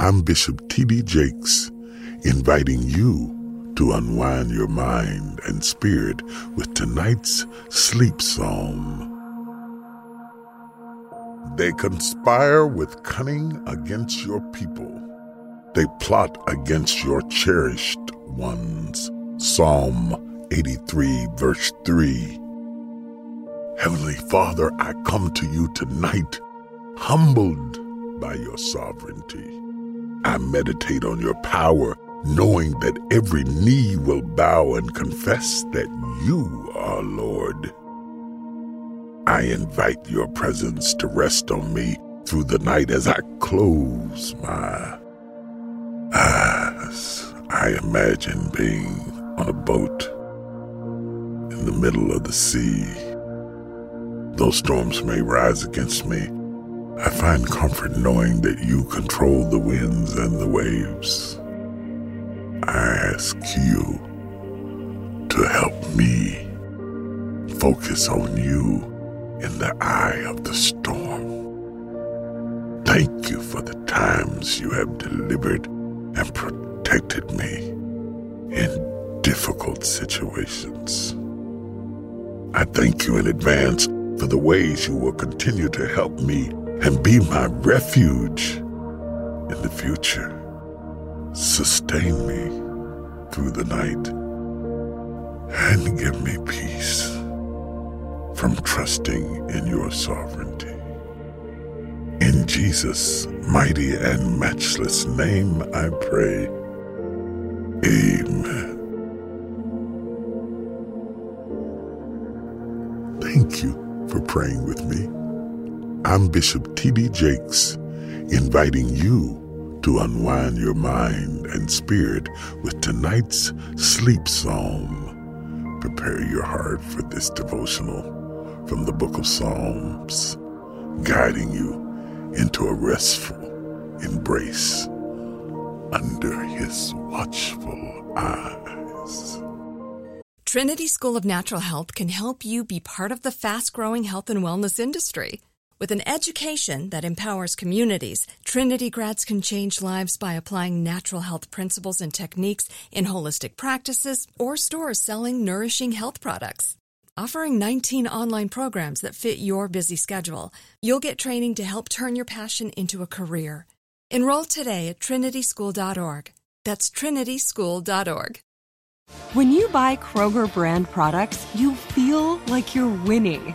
I'm Bishop T.D. Jakes, inviting you to unwind your mind and spirit with tonight's sleep psalm. They conspire with cunning against your people. They plot against your cherished ones. Psalm 83, verse 3. Heavenly Father, I come to you tonight, humbled by your sovereignty. I meditate on your power, knowing that every knee will bow and confess that you are Lord. I invite your presence to rest on me through the night as I close my eyes. I imagine being on a boat in the middle of the sea. Though storms may rise against me, I find comfort knowing that you control the winds and the waves. I ask you to help me focus on you in the eye of the storm. Thank you for the times you have delivered and protected me in difficult situations. I thank you in advance for the ways you will continue to help me and be my refuge in the future. Sustain me through the night and give me peace from trusting in your sovereignty. In Jesus' mighty and matchless name I pray. Amen. Thank you for praying with me. I'm Bishop T.D. Jakes, inviting you to unwind your mind and spirit with tonight's sleep psalm. Prepare your heart for this devotional from the book of Psalms, guiding you into a restful embrace under his watchful eyes. Trinity School of Natural Health can help you be part of the fast growing health and wellness industry. With an education that empowers communities, Trinity grads can change lives by applying natural health principles and techniques in holistic practices or stores selling nourishing health products. Offering 19 online programs that fit your busy schedule, you'll get training to help turn your passion into a career. Enroll today at trinityschool.org. That's trinityschool.org. When you buy Kroger brand products, you feel like you're winning.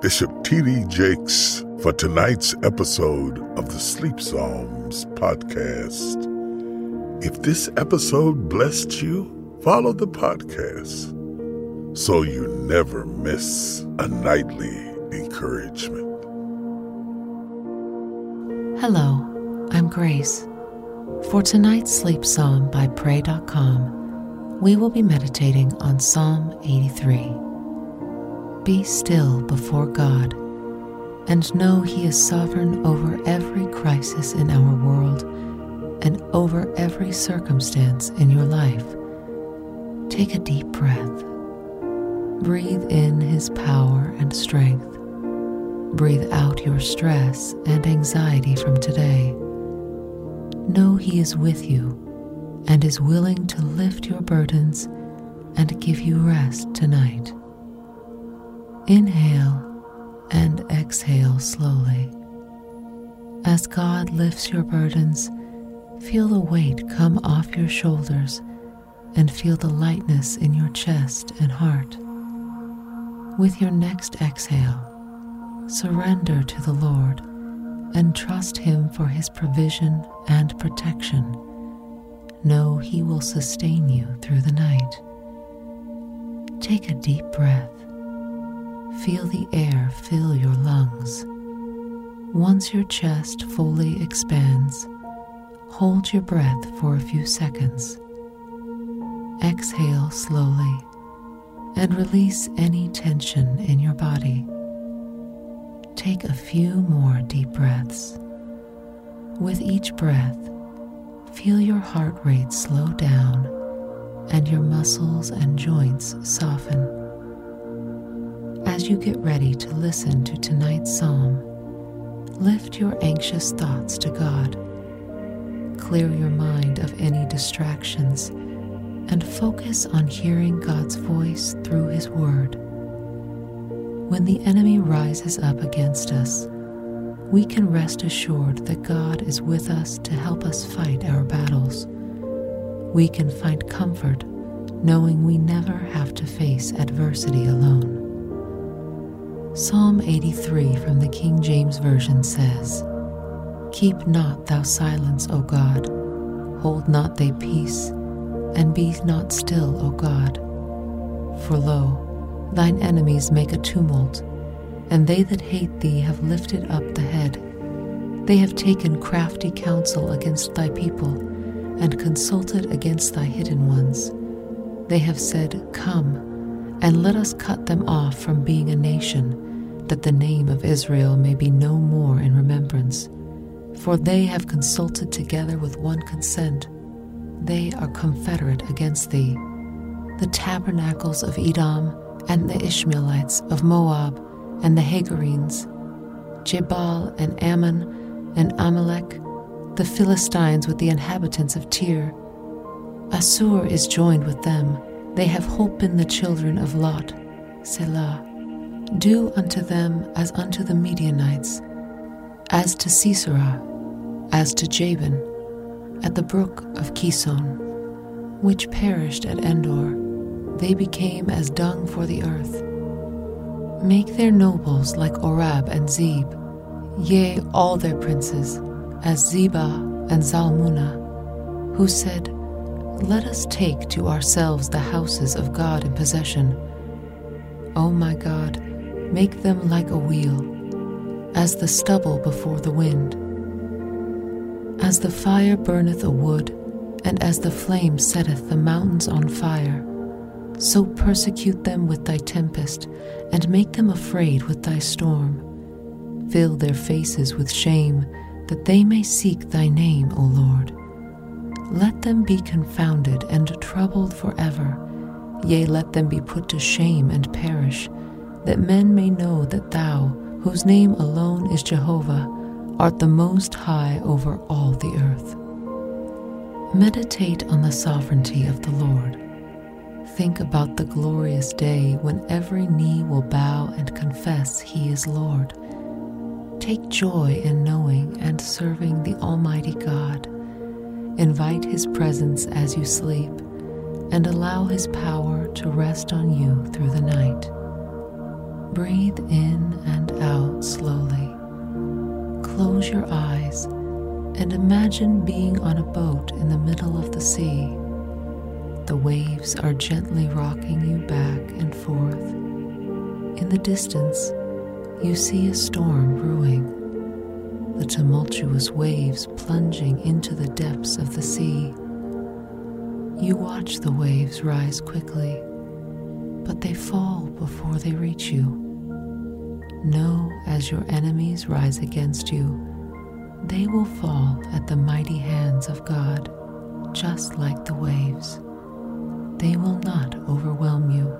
Bishop T.D. Jakes, for tonight's episode of the Sleep Psalms podcast. If this episode blessed you, follow the podcast so you never miss a nightly encouragement. Hello, I'm Grace. For tonight's sleep psalm by Pray.com, we will be meditating on Psalm 83. Be still before God and know He is sovereign over every crisis in our world and over every circumstance in your life. Take a deep breath. Breathe in His power and strength. Breathe out your stress and anxiety from today. Know He is with you and is willing to lift your burdens and give you rest tonight. Inhale and exhale slowly. As God lifts your burdens, feel the weight come off your shoulders and feel the lightness in your chest and heart. With your next exhale, surrender to the Lord and trust Him for His provision and protection. Know He will sustain you through the night. Take a deep breath. Feel the air fill your lungs. Once your chest fully expands, hold your breath for a few seconds. Exhale slowly and release any tension in your body. Take a few more deep breaths. With each breath, feel your heart rate slow down and your muscles and joints soften. As you get ready to listen to tonight's psalm, lift your anxious thoughts to God. Clear your mind of any distractions and focus on hearing God's voice through His Word. When the enemy rises up against us, we can rest assured that God is with us to help us fight our battles. We can find comfort knowing we never have to face adversity alone. Psalm 83 from the King James Version says, Keep not thou silence, O God, hold not thy peace, and be not still, O God. For lo, thine enemies make a tumult, and they that hate thee have lifted up the head. They have taken crafty counsel against thy people, and consulted against thy hidden ones. They have said, Come, and let us cut them off from being a nation, that the name of Israel may be no more in remembrance. For they have consulted together with one consent. They are confederate against thee. The tabernacles of Edom and the Ishmaelites of Moab and the Hagarenes, Gebal and Ammon and Amalek, the Philistines with the inhabitants of Tyre. Assur is joined with them. They have holpen the children of Lot. Selah. Do unto them as unto the Midianites, as to Sisera, as to Jabin, at the brook of Kison, which perished at Endor they became as dung for the earth. Make their nobles like Oreb and Zeeb, yea, all their princes, as Zebah and Zalmunna, who said, Let us take to ourselves the houses of God in possession. O my God, make them like a wheel, as the stubble before the wind. As the fire burneth a wood, and as the flame setteth the mountains on fire, so persecute them with thy tempest, and make them afraid with thy storm. Fill their faces with shame, that they may seek thy name, O Lord. Let them be confounded and troubled forever. Yea, let them be put to shame and perish, that men may know that thou, whose name alone is Jehovah, art the most high over all the earth. Meditate on the sovereignty of the Lord think about the glorious day when every knee will bow and confess He is Lord. Take joy in knowing and serving the Almighty God. Invite His presence as you sleep and allow His power to rest on you through the night. Breathe in and out slowly. Close your eyes and imagine being on a boat in the middle of the sea the waves are gently rocking you back and forth. In the distance, you see a storm brewing, the tumultuous waves plunging into the depths of the sea. You watch the waves rise quickly, but they fall before they reach you. Know as your enemies rise against you, they will fall at the mighty hands of God, just like the waves. They will not overwhelm you.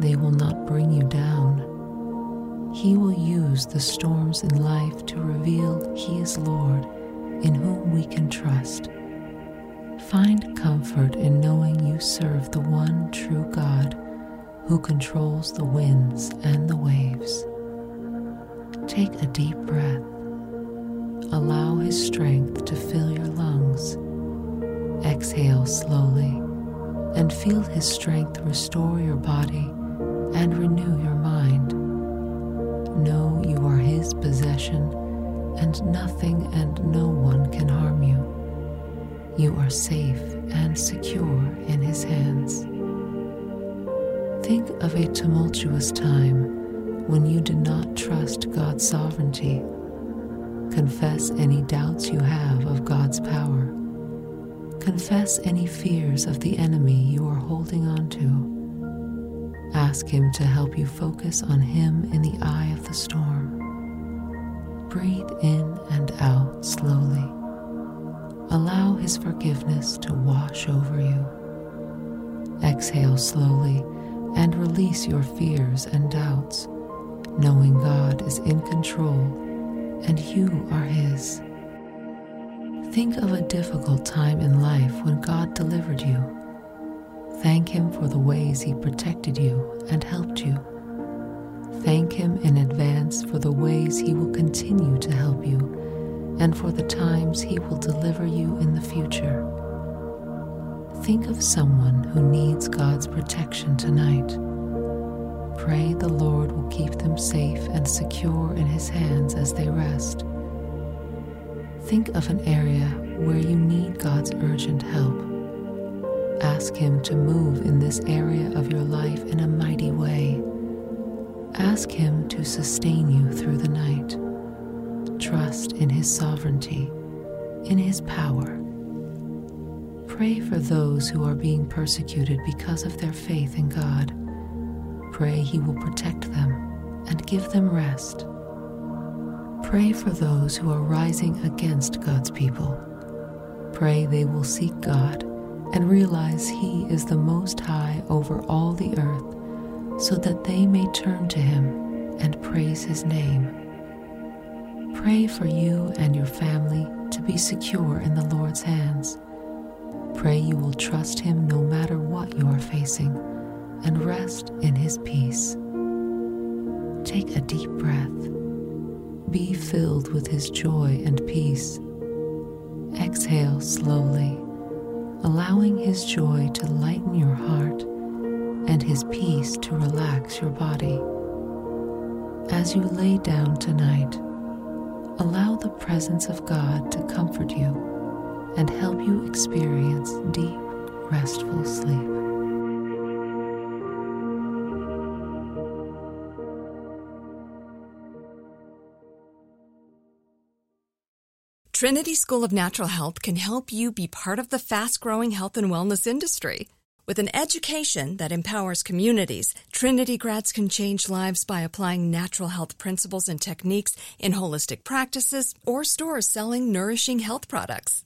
They will not bring you down. He will use the storms in life to reveal He is Lord, in whom we can trust. Find comfort in knowing you serve the one true God who controls the winds and the waves. Take a deep breath. Allow His strength to fill your lungs. Exhale slowly and feel His strength restore your body and renew your mind. Know you are His possession and nothing and no one can harm you. You are safe and secure in His hands. Think of a tumultuous time when you did not trust God's sovereignty. Confess any doubts you have of God's power. Confess any fears of the enemy you are holding on to. Ask Him to help you focus on Him in the eye of the storm. Breathe in and out slowly. Allow His forgiveness to wash over you. Exhale slowly and release your fears and doubts, knowing God is in control and you are His. Think of a difficult time in life when God delivered you. Thank Him for the ways He protected you and helped you. Thank Him in advance for the ways He will continue to help you and for the times He will deliver you in the future. Think of someone who needs God's protection tonight. Pray the Lord will keep them safe and secure in His hands as they rest. Think of an area where you need God's urgent help. Ask Him to move in this area of your life in a mighty way. Ask Him to sustain you through the night. Trust in His sovereignty, in His power. Pray for those who are being persecuted because of their faith in God. Pray He will protect them and give them rest. Pray for those who are rising against God's people. Pray they will seek God and realize He is the Most High over all the earth, so that they may turn to Him and praise His name. Pray for you and your family to be secure in the Lord's hands. Pray you will trust Him no matter what you are facing and rest in His peace. Take a deep breath. Be filled with His joy and peace. Exhale slowly, allowing His joy to lighten your heart and His peace to relax your body. As you lay down tonight, allow the presence of God to comfort you and help you experience deep, restful sleep. Trinity School of Natural Health can help you be part of the fast growing health and wellness industry. With an education that empowers communities, Trinity grads can change lives by applying natural health principles and techniques in holistic practices or stores selling nourishing health products.